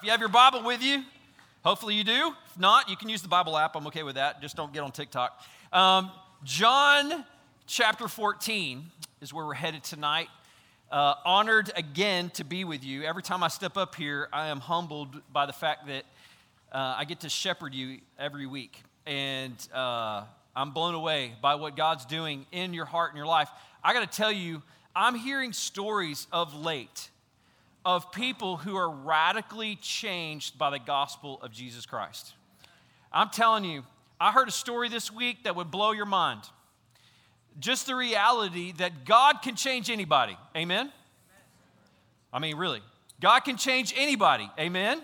If you have your Bible with you, hopefully you do. If not, you can use the Bible app. I'm okay with that. Just don't get on TikTok. Um, John chapter 14 is where we're headed tonight. Uh, honored again to be with you. Every time I step up here, I am humbled by the fact that uh, I get to shepherd you every week. And uh, I'm blown away by what God's doing in your heart and your life. I got to tell you, I'm hearing stories of late of people who are radically changed by the gospel of Jesus Christ. I'm telling you, I heard a story this week that would blow your mind. Just the reality that God can change anybody. Amen? I mean, really. God can change anybody. Amen?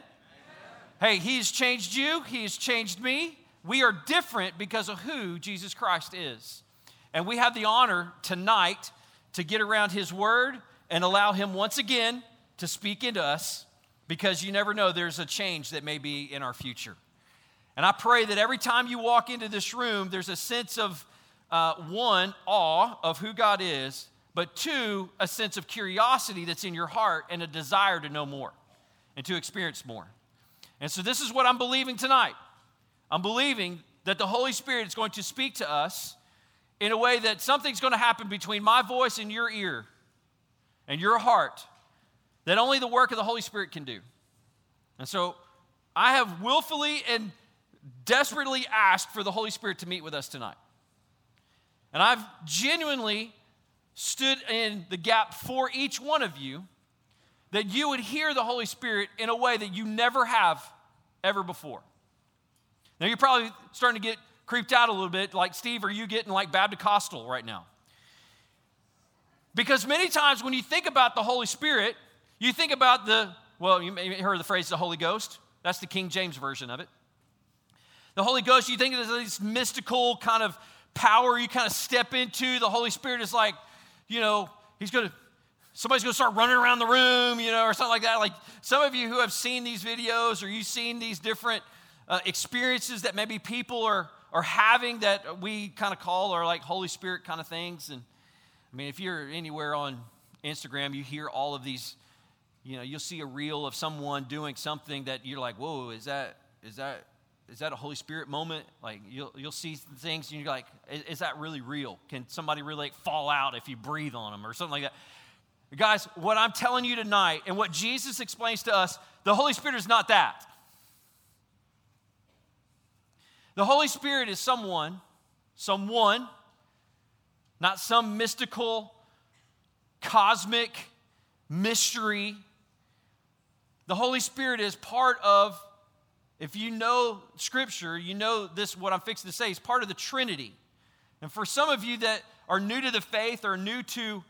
Hey, He's changed you, He's changed me. We are different because of who Jesus Christ is. And we have the honor tonight to get around His Word and allow Him once again to speak into us because you never know there's a change that may be in our future. And I pray that every time you walk into this room, there's a sense of uh, one, awe of who God is, but two, a sense of curiosity that's in your heart and a desire to know more and to experience more. And so, this is what I'm believing tonight. I'm believing that the Holy Spirit is going to speak to us in a way that something's going to happen between my voice and your ear and your heart that only the work of the Holy Spirit can do. And so I have willfully and desperately asked for the Holy Spirit to meet with us tonight. And I've genuinely stood in the gap for each one of you that you would hear the Holy Spirit in a way that you never have ever before. Now, you're probably starting to get creeped out a little bit, like, Steve, are you getting like Baptist right now? Because many times when you think about the Holy Spirit, you think about the, well, you may have heard the phrase the Holy Ghost. That's the King James version of it. The Holy Ghost, you think of this mystical kind of power you kind of step into. The Holy Spirit is like, you know, he's going to, somebody's going to start running around the room, you know, or something like that. Like some of you who have seen these videos or you've seen these different uh, experiences that maybe people are, are having that we kind of call are like Holy Spirit kind of things. And I mean, if you're anywhere on Instagram, you hear all of these you know, you'll see a reel of someone doing something that you're like, whoa, is that, is that, is that a Holy Spirit moment? Like you'll, you'll see things and you're like, is, is that really real? Can somebody really like fall out if you breathe on them or something like that? Guys, what I'm telling you tonight and what Jesus explains to us, the Holy Spirit is not that. The Holy Spirit is someone, someone, not some mystical, cosmic mystery the Holy Spirit is part of, if you know Scripture, you know this, what I'm fixing to say, is part of the Trinity. And for some of you that are new to the faith or new to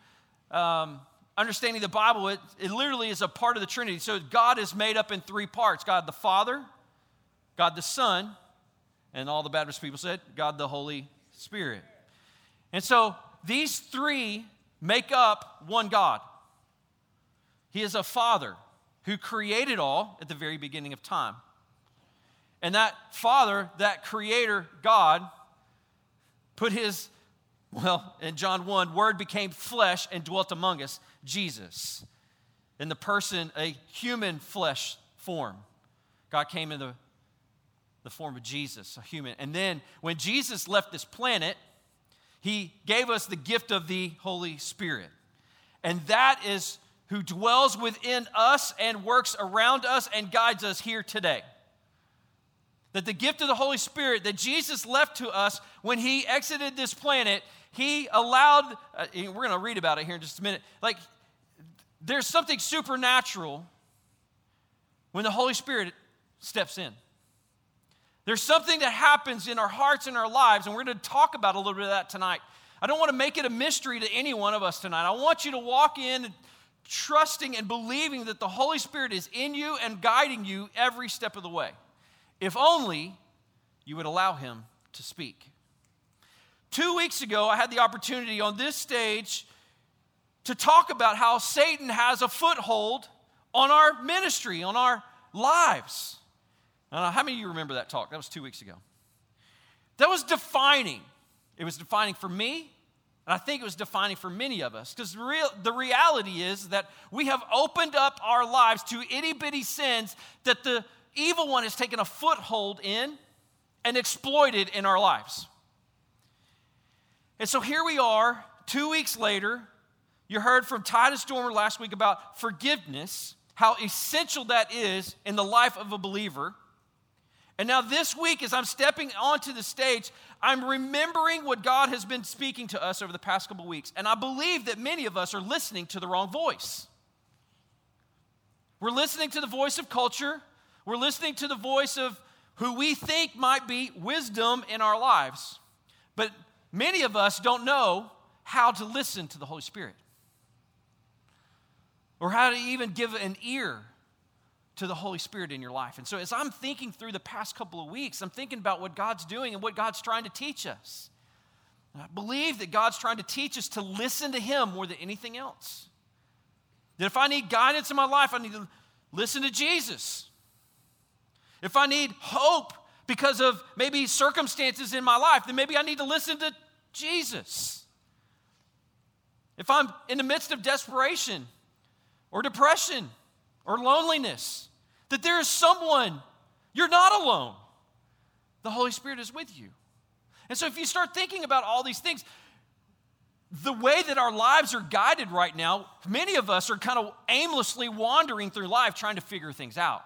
um, understanding the Bible, it, it literally is a part of the Trinity. So God is made up in three parts God the Father, God the Son, and all the Baptist people said, God the Holy Spirit. And so these three make up one God. He is a father who created all at the very beginning of time. And that Father, that Creator, God, put his, well, in John 1, Word became flesh and dwelt among us, Jesus. In the person, a human flesh form. God came in the, the form of Jesus, a human. And then when Jesus left this planet, he gave us the gift of the Holy Spirit. And that is who dwells within us and works around us and guides us here today. That the gift of the Holy Spirit that Jesus left to us when he exited this planet, he allowed, uh, we're going to read about it here in just a minute. Like, there's something supernatural when the Holy Spirit steps in. There's something that happens in our hearts and our lives, and we're going to talk about a little bit of that tonight. I don't want to make it a mystery to any one of us tonight. I want you to walk in trusting and believing that the Holy Spirit is in you and guiding you every step of the way. If only you would allow Him to speak. Two weeks ago, I had the opportunity on this stage to talk about how Satan has a foothold on our ministry, on our lives. How many of you remember that talk? That was two weeks ago. That was defining. It was defining for me, And I think it was defining for many of us because the, real, the reality is that we have opened up our lives to itty bitty sins that the evil one has taken a foothold in and exploited in our lives. And so here we are, two weeks later. You heard from Titus Dormer last week about forgiveness, how essential that is in the life of a believer. And now, this week, as I'm stepping onto the stage, I'm remembering what God has been speaking to us over the past couple weeks. And I believe that many of us are listening to the wrong voice. We're listening to the voice of culture, we're listening to the voice of who we think might be wisdom in our lives. But many of us don't know how to listen to the Holy Spirit or how to even give an ear to the Holy Spirit in your life. And so, as I'm thinking through the past couple of weeks, I'm thinking about what God's doing and what God's trying to teach us. And I believe that God's trying to teach us to listen to Him more than anything else. That if I need guidance in my life, I need to listen to Jesus. If I need hope because of maybe circumstances in my life, then maybe I need to listen to Jesus. If I'm in the midst of desperation or depression, or loneliness, that there is someone, you're not alone. The Holy Spirit is with you. And so if you start thinking about all these things, the way that our lives are guided right now, many of us are kind of aimlessly wandering through life trying to figure things out.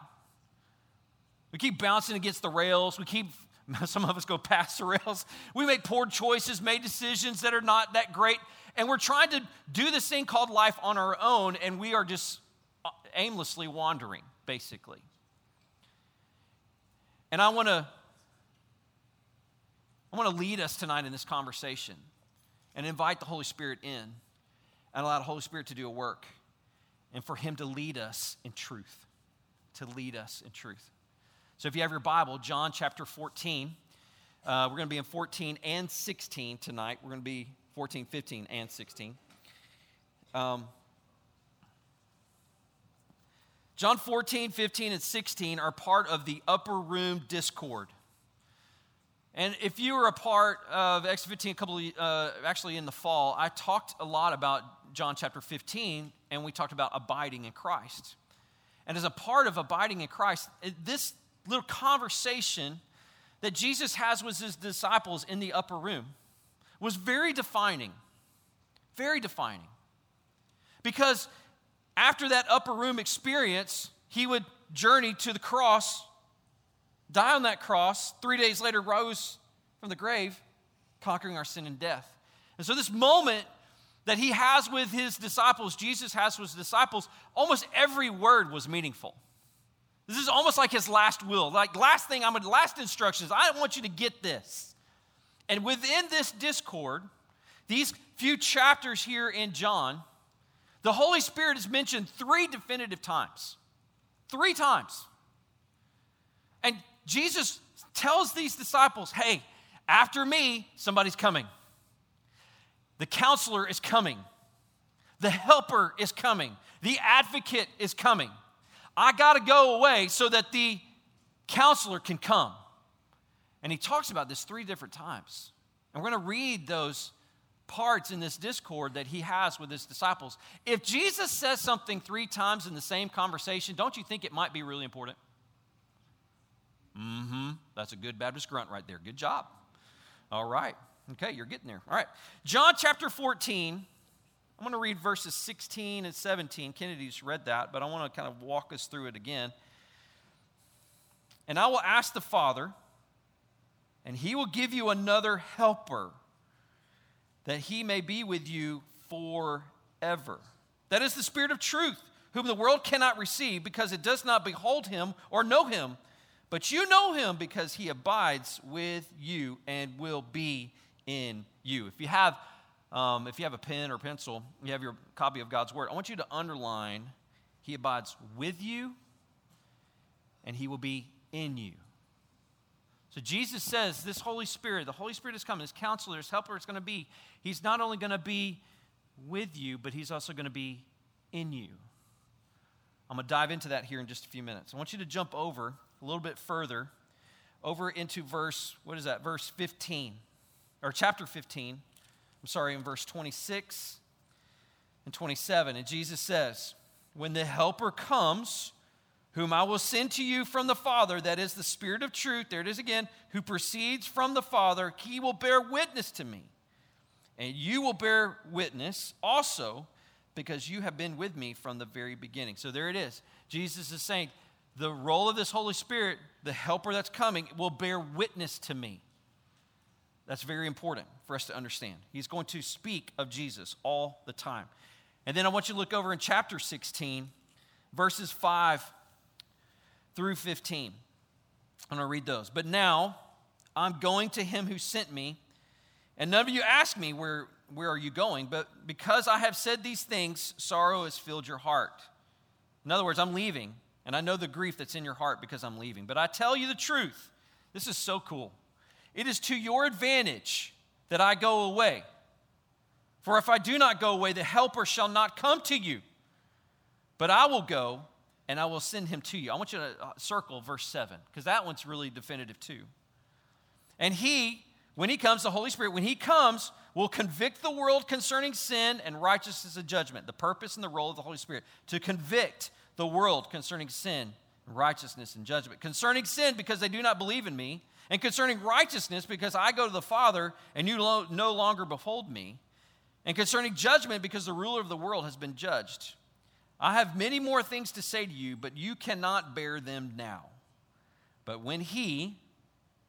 We keep bouncing against the rails. We keep, some of us go past the rails. We make poor choices, made decisions that are not that great. And we're trying to do this thing called life on our own, and we are just uh, aimlessly wandering, basically. And I want to I want to lead us tonight in this conversation and invite the Holy Spirit in and allow the Holy Spirit to do a work and for him to lead us in truth. To lead us in truth. So if you have your Bible, John chapter 14, uh, we're going to be in 14 and 16 tonight. We're going to be 14, 15, and 16. Um, John 14, 15, and 16 are part of the upper room discourse. And if you were a part of X 15 a couple of, uh, actually in the fall, I talked a lot about John chapter 15, and we talked about abiding in Christ. And as a part of abiding in Christ, this little conversation that Jesus has with his disciples in the upper room was very defining. Very defining. Because after that upper room experience, he would journey to the cross, die on that cross, three days later, rose from the grave, conquering our sin and death. And so, this moment that he has with his disciples, Jesus has with his disciples, almost every word was meaningful. This is almost like his last will. Like, last thing, I'm going last instructions, I want you to get this. And within this discourse, these few chapters here in John, the Holy Spirit is mentioned three definitive times. Three times. And Jesus tells these disciples, hey, after me, somebody's coming. The counselor is coming. The helper is coming. The advocate is coming. I got to go away so that the counselor can come. And he talks about this three different times. And we're going to read those parts in this discourse that he has with his disciples. If Jesus says something three times in the same conversation, don't you think it might be really important? Mm hmm. That's a good Baptist grunt right there. Good job. All right. Okay, you're getting there. All right. John chapter 14. I'm going to read verses 16 and 17. Kennedy's read that, but I want to kind of walk us through it again. And I will ask the Father, and he will give you another helper that he may be with you forever. That is the Spirit of truth, whom the world cannot receive because it does not behold him or know him. But you know him because he abides with you and will be in you. If you have, um, if you have a pen or pencil, you have your copy of God's word. I want you to underline, he abides with you, and he will be in you. So Jesus says, This Holy Spirit, the Holy Spirit is coming, His counselor, His helper is going to be, He's not only going to be with you, but He's also going to be in you. I'm going to dive into that here in just a few minutes. I want you to jump over a little bit further, over into verse, what is that, verse 15, or chapter 15, I'm sorry, in verse 26 and 27. And Jesus says, When the Helper comes, whom I will send to you from the Father, that is the Spirit of truth, there it is again, who proceeds from the Father, he will bear witness to me. And you will bear witness also because you have been with me from the very beginning. So there it is. Jesus is saying, the role of this Holy Spirit, the helper that's coming, will bear witness to me. That's very important for us to understand. He's going to speak of Jesus all the time. And then I want you to look over in chapter 16, verses 5 through 15. I'm going to read those. But now I'm going to him who sent me, and none of you ask me, Where, where are you going? But because I have said these things, sorrow has filled your heart. In other words, I'm leaving, and I know the grief that's in your heart because I'm leaving. But I tell you the truth. This is so cool. It is to your advantage that I go away. For if I do not go away, the Helper shall not come to you. But I will go and I will send him to you. I want you to uh, circle verse 7 because that one's really definitive too. And he, when he comes, the Holy Spirit, when he comes, will convict the world concerning sin and righteousness and judgment. The purpose and the role of the Holy Spirit to convict the world concerning sin, righteousness, and judgment. Concerning sin, because they do not believe in me, and concerning righteousness, because I go to the Father and you no longer behold me, and concerning judgment, because the ruler of the world has been judged. I have many more things to say to you, but you cannot bear them now. But when He,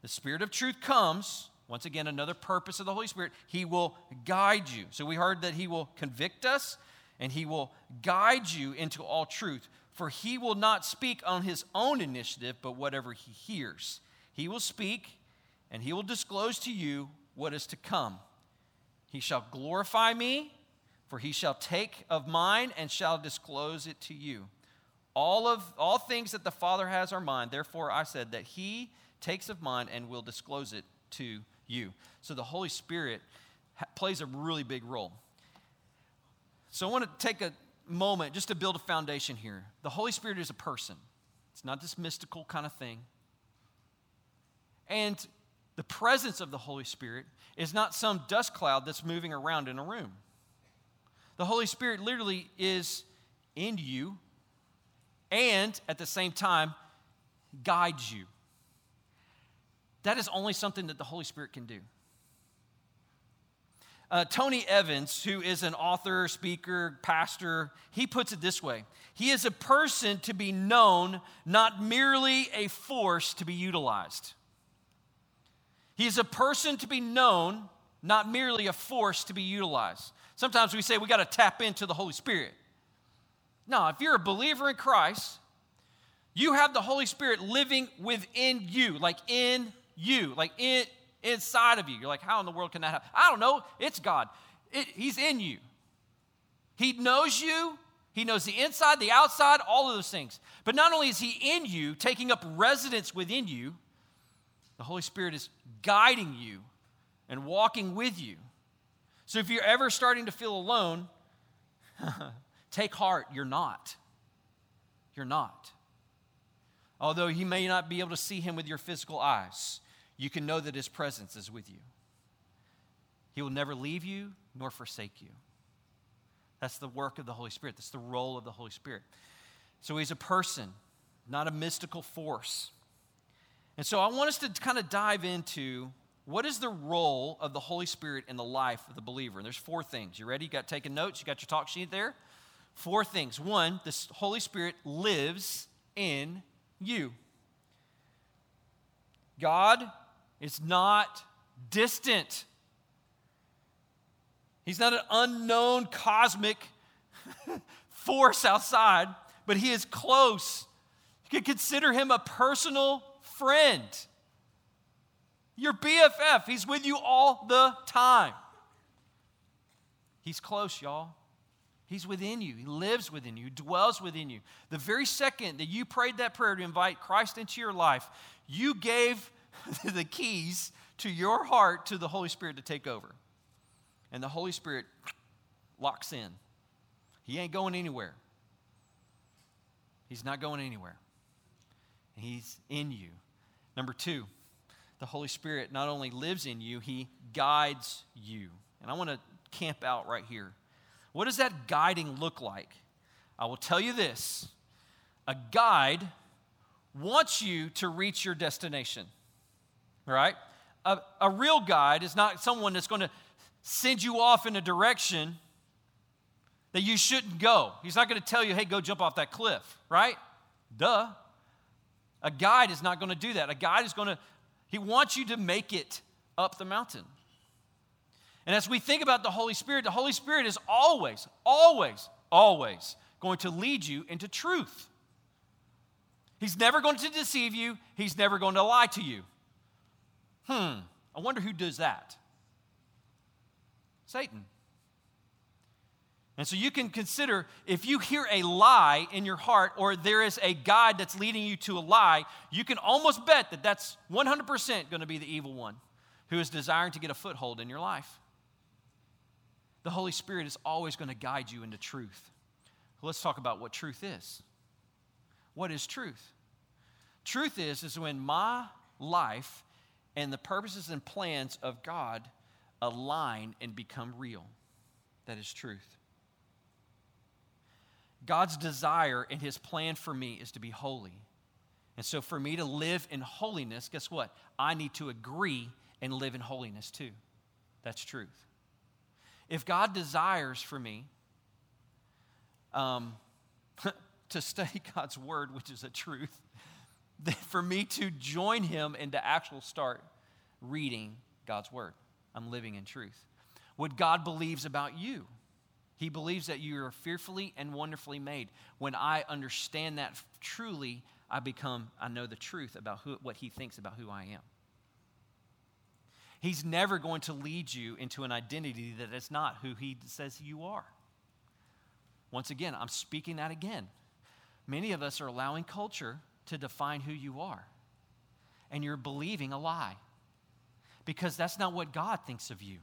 the Spirit of truth, comes, once again, another purpose of the Holy Spirit, He will guide you. So we heard that He will convict us and He will guide you into all truth. For He will not speak on His own initiative, but whatever He hears. He will speak and He will disclose to you what is to come. He shall glorify me for he shall take of mine and shall disclose it to you. All of all things that the Father has are mine. Therefore I said that he takes of mine and will disclose it to you. So the Holy Spirit ha- plays a really big role. So I want to take a moment just to build a foundation here. The Holy Spirit is a person. It's not this mystical kind of thing. And the presence of the Holy Spirit is not some dust cloud that's moving around in a room. The Holy Spirit literally is in you and at the same time guides you. That is only something that the Holy Spirit can do. Uh, Tony Evans, who is an author, speaker, pastor, he puts it this way He is a person to be known, not merely a force to be utilized. He is a person to be known, not merely a force to be utilized. Sometimes we say we got to tap into the Holy Spirit. No, if you're a believer in Christ, you have the Holy Spirit living within you, like in you, like in inside of you. You're like, how in the world can that happen? I don't know. It's God. It, he's in you. He knows you. He knows the inside, the outside, all of those things. But not only is He in you, taking up residence within you, the Holy Spirit is guiding you and walking with you. So if you're ever starting to feel alone, take heart, you're not. You're not. Although you may not be able to see him with your physical eyes, you can know that his presence is with you. He will never leave you nor forsake you. That's the work of the Holy Spirit. That's the role of the Holy Spirit. So he's a person, not a mystical force. And so I want us to kind of dive into what is the role of the Holy Spirit in the life of the believer? And there's four things. You ready? You got taking notes? You got your talk sheet there? Four things. One, the Holy Spirit lives in you. God is not distant. He's not an unknown cosmic force outside, but he is close. You could consider him a personal friend. Your BFF, he's with you all the time. He's close, y'all. He's within you. He lives within you, dwells within you. The very second that you prayed that prayer to invite Christ into your life, you gave the keys to your heart to the Holy Spirit to take over. And the Holy Spirit locks in. He ain't going anywhere. He's not going anywhere. He's in you. Number two, the Holy Spirit not only lives in you, He guides you. And I want to camp out right here. What does that guiding look like? I will tell you this a guide wants you to reach your destination, right? A, a real guide is not someone that's going to send you off in a direction that you shouldn't go. He's not going to tell you, hey, go jump off that cliff, right? Duh. A guide is not going to do that. A guide is going to, he wants you to make it up the mountain. And as we think about the Holy Spirit, the Holy Spirit is always, always, always going to lead you into truth. He's never going to deceive you, He's never going to lie to you. Hmm, I wonder who does that. Satan. And so you can consider if you hear a lie in your heart or there is a God that's leading you to a lie, you can almost bet that that's 100% going to be the evil one who is desiring to get a foothold in your life. The Holy Spirit is always going to guide you into truth. Let's talk about what truth is. What is truth? Truth is is when my life and the purposes and plans of God align and become real. That is truth. God's desire and his plan for me is to be holy. And so, for me to live in holiness, guess what? I need to agree and live in holiness too. That's truth. If God desires for me um, to study God's word, which is a truth, then for me to join him and to actually start reading God's word. I'm living in truth. What God believes about you. He believes that you are fearfully and wonderfully made. When I understand that truly, I become, I know the truth about who, what he thinks about who I am. He's never going to lead you into an identity that is not who he says you are. Once again, I'm speaking that again. Many of us are allowing culture to define who you are, and you're believing a lie because that's not what God thinks of you.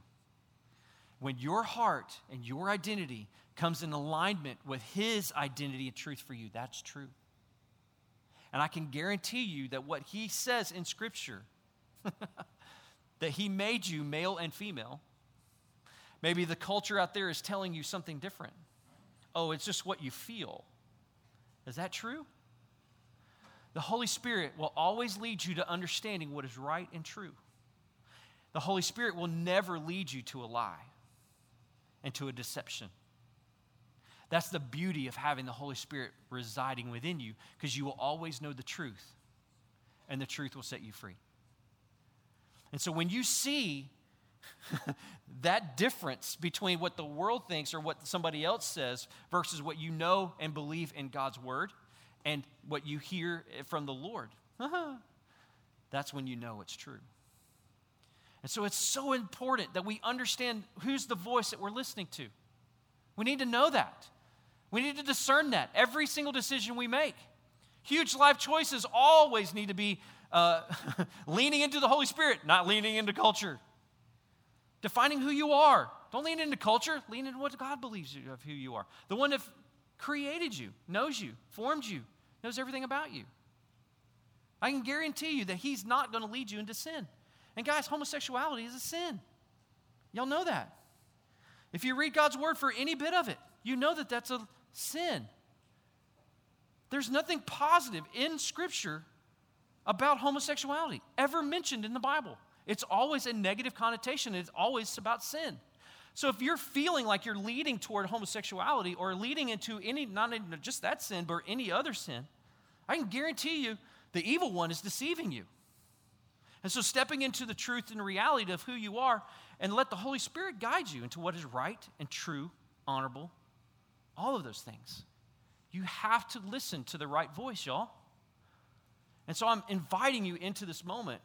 When your heart and your identity comes in alignment with His identity and truth for you, that's true. And I can guarantee you that what He says in Scripture, that He made you male and female, maybe the culture out there is telling you something different. Oh, it's just what you feel. Is that true? The Holy Spirit will always lead you to understanding what is right and true. The Holy Spirit will never lead you to a lie and to a deception. That's the beauty of having the Holy Spirit residing within you because you will always know the truth, and the truth will set you free. And so when you see that difference between what the world thinks or what somebody else says versus what you know and believe in God's word and what you hear from the Lord, that's when you know it's true. And so it's so important that we understand who's the voice that we're listening to. We need to know that. We need to discern that every single decision we make. Huge life choices always need to be uh, leaning into the Holy Spirit, not leaning into culture. Defining who you are. Don't lean into culture, lean into what God believes of who you are. The one that created you, knows you, formed you, knows everything about you. I can guarantee you that He's not going to lead you into sin. And guys, homosexuality is a sin. Y'all know that. If you read God's word for any bit of it, you know that that's a sin. There's nothing positive in Scripture about homosexuality ever mentioned in the Bible. It's always a negative connotation, it's always about sin. So if you're feeling like you're leading toward homosexuality or leading into any, not just that sin, but any other sin, I can guarantee you the evil one is deceiving you. And so, stepping into the truth and reality of who you are, and let the Holy Spirit guide you into what is right and true, honorable, all of those things. You have to listen to the right voice, y'all. And so, I'm inviting you into this moment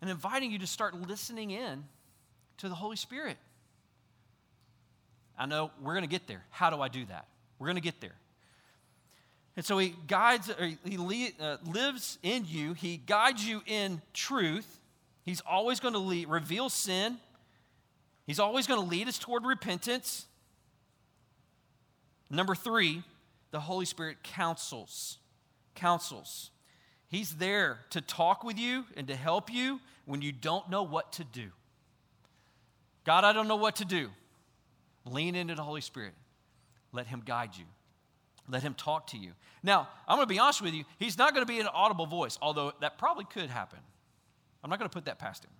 and inviting you to start listening in to the Holy Spirit. I know we're going to get there. How do I do that? We're going to get there. And so he guides, he uh, lives in you. He guides you in truth. He's always going to lead, reveal sin. He's always going to lead us toward repentance. Number three, the Holy Spirit counsels. Counsels. He's there to talk with you and to help you when you don't know what to do. God, I don't know what to do. Lean into the Holy Spirit. Let Him guide you. Let Him talk to you. Now, I'm going to be honest with you. He's not going to be an audible voice, although that probably could happen. I'm not going to put that past Him.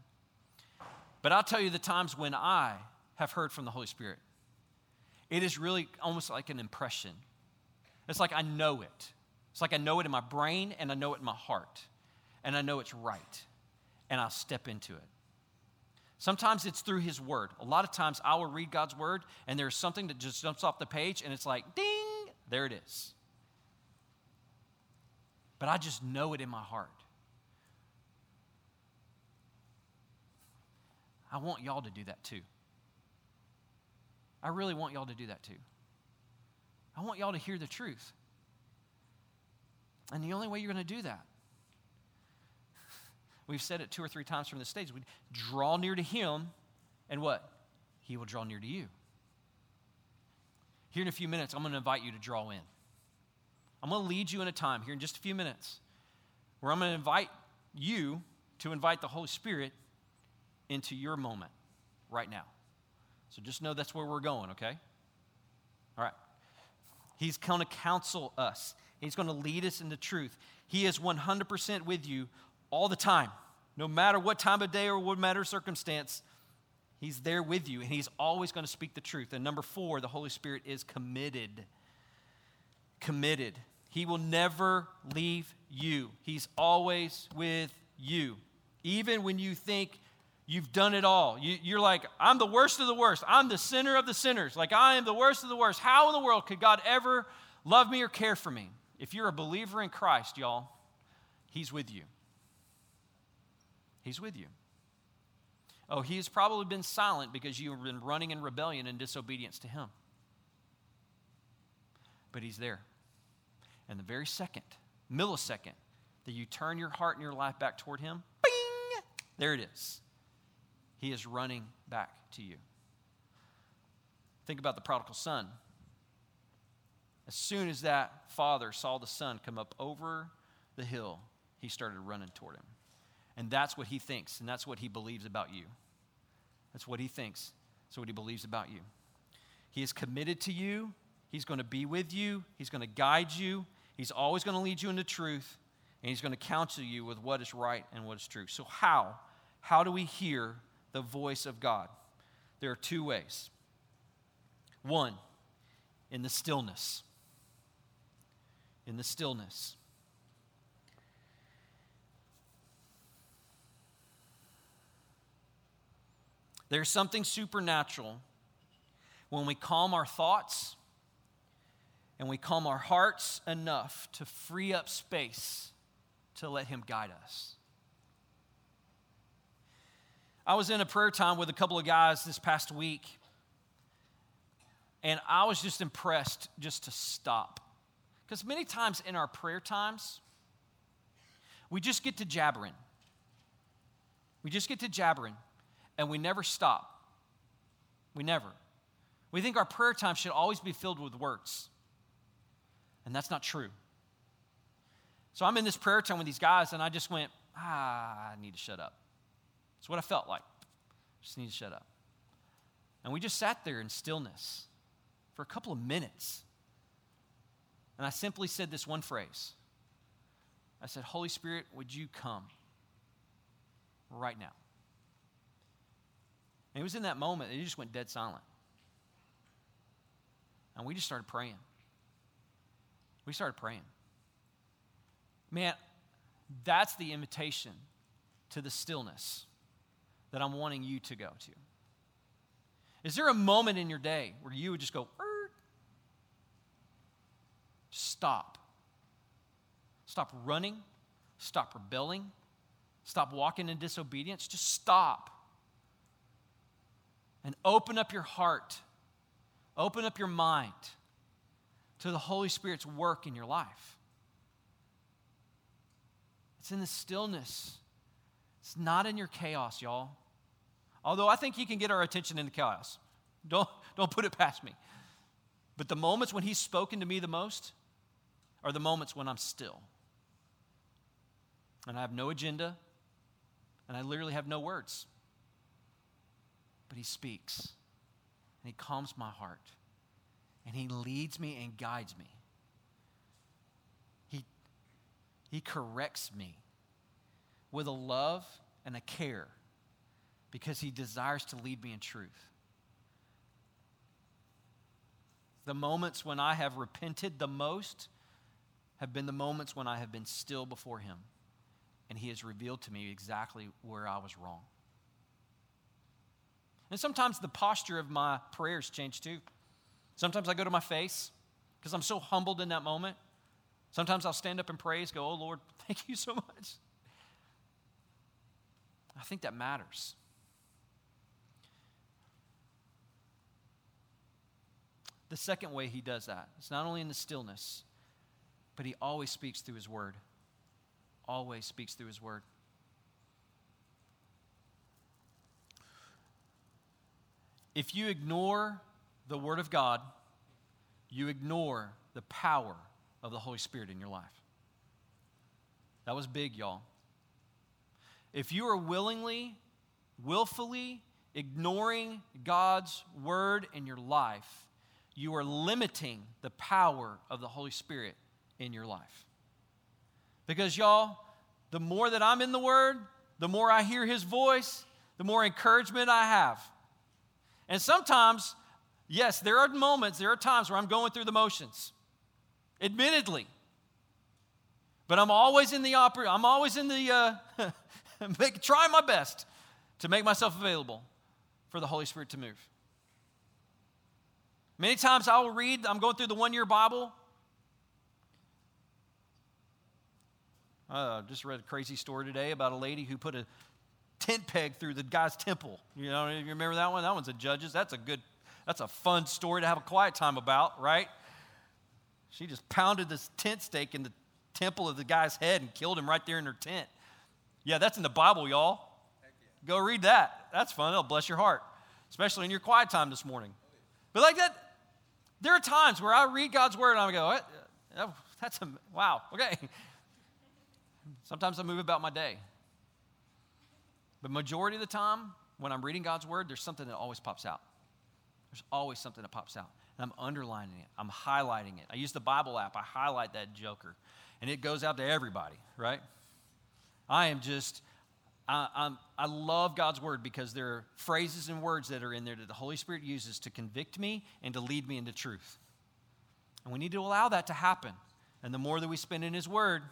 But I'll tell you the times when I have heard from the Holy Spirit. It is really almost like an impression. It's like I know it. It's like I know it in my brain and I know it in my heart. And I know it's right. And I'll step into it. Sometimes it's through His Word. A lot of times I will read God's Word and there's something that just jumps off the page and it's like, ding, there it is. But I just know it in my heart. I want y'all to do that too. I really want y'all to do that too. I want y'all to hear the truth. And the only way you're going to do that, we've said it two or three times from the stage, we draw near to Him, and what? He will draw near to you. Here in a few minutes, I'm going to invite you to draw in. I'm going to lead you in a time here in just a few minutes where I'm going to invite you to invite the Holy Spirit into your moment right now. So just know that's where we're going, okay? All right. He's going to counsel us, He's going to lead us into truth. He is 100% with you all the time, no matter what time of day or what matter circumstance. He's there with you, and He's always going to speak the truth. And number four, the Holy Spirit is committed. Committed. He will never leave you, He's always with you. Even when you think You've done it all. You, are like, I'm the worst of the worst. I'm the sinner of the sinners. Like, I am the worst of the worst. How in the world could God ever love me or care for me? If you're a believer in Christ, y'all, He's with you. He's with you. Oh, He's probably been silent because you've been running in rebellion and disobedience to Him. But He's there. And the very second, millisecond, that you turn your heart and your life back toward Him, bing, there it is. He is running back to you. Think about the prodigal son. As soon as that father saw the son come up over the hill, he started running toward him. And that's what he thinks, and that's what he believes about you. That's what he thinks. That's what he believes about you. He is committed to you. He's going to be with you. He's going to guide you. He's always going to lead you into truth. And he's going to counsel you with what is right and what is true. So, how? How do we hear the voice of God? There are two ways. One, in the stillness. In the stillness. There's something supernatural when we calm our thoughts and we calm our hearts enough to free up space to let Him guide us. I was in a prayer time with a couple of guys this past week, and I was just impressed just to stop. Because many times in our prayer times, we just get to jabbering. We just get to jabbering, and we never stop. We never. We think our prayer time should always be filled with words, and that's not true. So I'm in this prayer time with these guys, and I just went, ah, I need to shut up. That's what I felt like. Just need to shut up. And we just sat there in stillness for a couple of minutes. And I simply said this one phrase I said, Holy Spirit, would you come right now? And it was in that moment he just went dead silent. And we just started praying. We started praying. Man, that's the invitation to the stillness that I'm wanting you to go to? Is there a moment in your day where you would just go, er, stop? Stop running, stop rebelling, stop walking in disobedience. Just stop and open up your heart, open up your mind to the Holy Spirit's work in your life. It's in the stillness it's not in your chaos, y'all. Although I think he can get our attention in the chaos. Don't, don't put it past me. But the moments when he's spoken to me the most are the moments when I'm still. And I have no agenda, and I literally have no words. But He speaks and He calms my heart and He leads me and guides me. He, he corrects me with a love and a care because He desires to lead me in truth. The moments when I have repented the most have been the moments when I have been still before Him and He has revealed to me exactly where I was wrong. And sometimes the posture of my prayers change too. Sometimes I go to my face because I'm so humbled in that moment. Sometimes I'll stand up and praise, go, Oh Lord, thank you so much. I think that matters. The second way he does that is not only in the stillness, but he always speaks through his word. Always speaks through his word. If you ignore the word of God, you ignore the power of the Holy Spirit in your life. That was big, y'all. If you are willingly, willfully ignoring God's word in your life, you are limiting the power of the Holy Spirit in your life. Because, y'all, the more that I'm in the Word, the more I hear His voice, the more encouragement I have. And sometimes, yes, there are moments, there are times where I'm going through the motions, admittedly. But I'm always in the opera, I'm always in the, uh, make, trying my best to make myself available for the Holy Spirit to move. Many times I will read, I'm going through the one year Bible. I uh, just read a crazy story today about a lady who put a tent peg through the guy's temple. You know, you remember that one? That one's a Judges. That's a good, that's a fun story to have a quiet time about, right? She just pounded this tent stake in the temple of the guy's head and killed him right there in her tent. Yeah, that's in the Bible, y'all. Go read that. That's fun. It'll bless your heart, especially in your quiet time this morning. But like that, there are times where I read God's word and I go, what? That's a, wow, okay. Sometimes I move about my day. But majority of the time, when I'm reading God's word, there's something that always pops out. There's always something that pops out. And I'm underlining it, I'm highlighting it. I use the Bible app, I highlight that joker, and it goes out to everybody, right? I am just I, i love God's word because there are phrases and words that are in there that the Holy Spirit uses to convict me and to lead me into truth. And we need to allow that to happen. And the more that we spend in His word,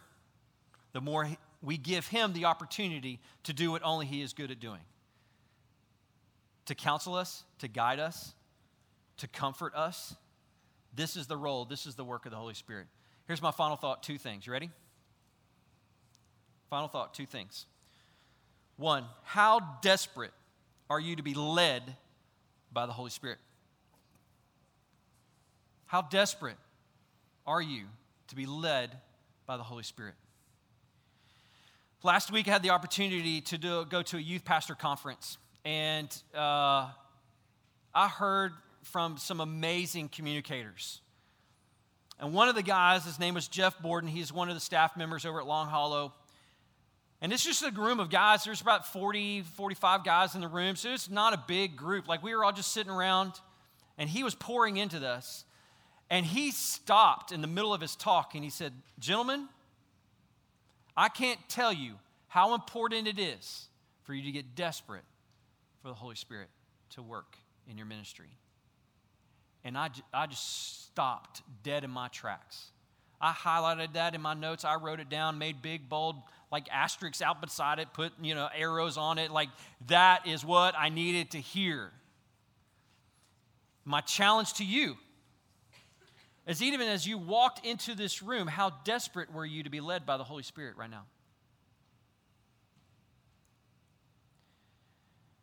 the more we give Him the opportunity to do what only He is good at doing to counsel us, to guide us, to comfort us. This is the role, this is the work of the Holy Spirit. Here's my final thought two things. You ready? Final thought two things. One, how desperate are you to be led by the Holy Spirit? How desperate are you to be led by the Holy Spirit? Last week, I had the opportunity to do, go to a youth pastor conference, and uh, I heard from some amazing communicators. And one of the guys, his name was Jeff Borden, he's one of the staff members over at Long Hollow. And it's just a room of guys. There's about 40, 45 guys in the room. So it's not a big group. Like we were all just sitting around, and he was pouring into this. And he stopped in the middle of his talk and he said, Gentlemen, I can't tell you how important it is for you to get desperate for the Holy Spirit to work in your ministry. And I, I just stopped dead in my tracks. I highlighted that in my notes. I wrote it down, made big, bold like asterisks out beside it, put, you know, arrows on it. Like that is what I needed to hear. My challenge to you is even as you walked into this room, how desperate were you to be led by the Holy Spirit right now?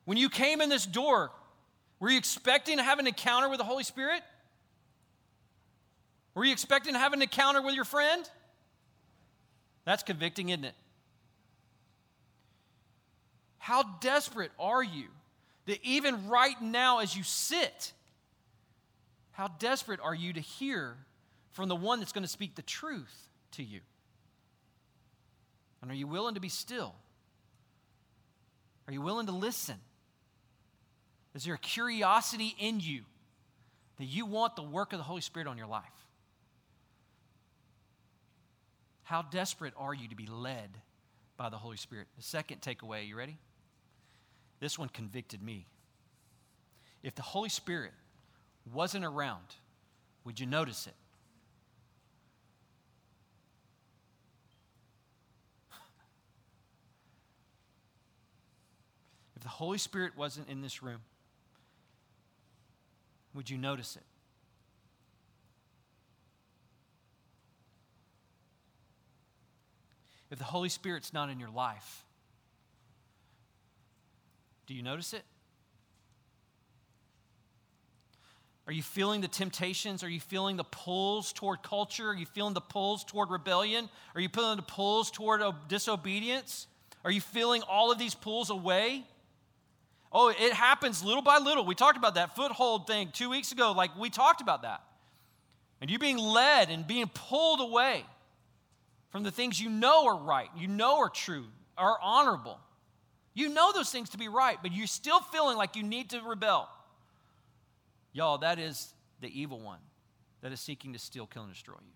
When you came in this door, were you expecting to have an encounter with the Holy Spirit? Were you expecting to have an encounter with your friend? That's convicting, isn't it? How desperate are you that even right now, as you sit, how desperate are you to hear from the one that's going to speak the truth to you? And are you willing to be still? Are you willing to listen? Is there a curiosity in you that you want the work of the Holy Spirit on your life? How desperate are you to be led by the Holy Spirit? The second takeaway, you ready? This one convicted me. If the Holy Spirit wasn't around, would you notice it? if the Holy Spirit wasn't in this room, would you notice it? If the Holy Spirit's not in your life, do you notice it? Are you feeling the temptations? Are you feeling the pulls toward culture? Are you feeling the pulls toward rebellion? Are you feeling the pulls toward disobedience? Are you feeling all of these pulls away? Oh, it happens little by little. We talked about that foothold thing two weeks ago. Like, we talked about that. And you being led and being pulled away from the things you know are right, you know are true, are honorable. You know those things to be right, but you're still feeling like you need to rebel. Y'all, that is the evil one that is seeking to steal, kill, and destroy you.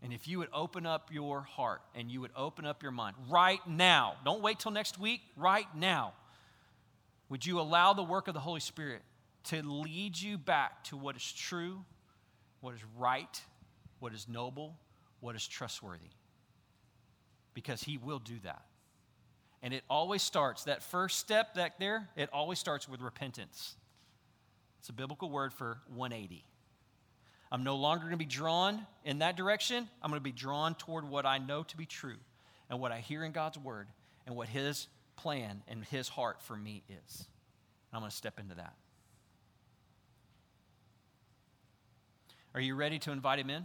And if you would open up your heart and you would open up your mind right now, don't wait till next week, right now, would you allow the work of the Holy Spirit to lead you back to what is true, what is right, what is noble, what is trustworthy? Because He will do that. And it always starts, that first step back there, it always starts with repentance. It's a biblical word for 180. I'm no longer going to be drawn in that direction. I'm going to be drawn toward what I know to be true and what I hear in God's word and what His plan and His heart for me is. And I'm going to step into that. Are you ready to invite Him in?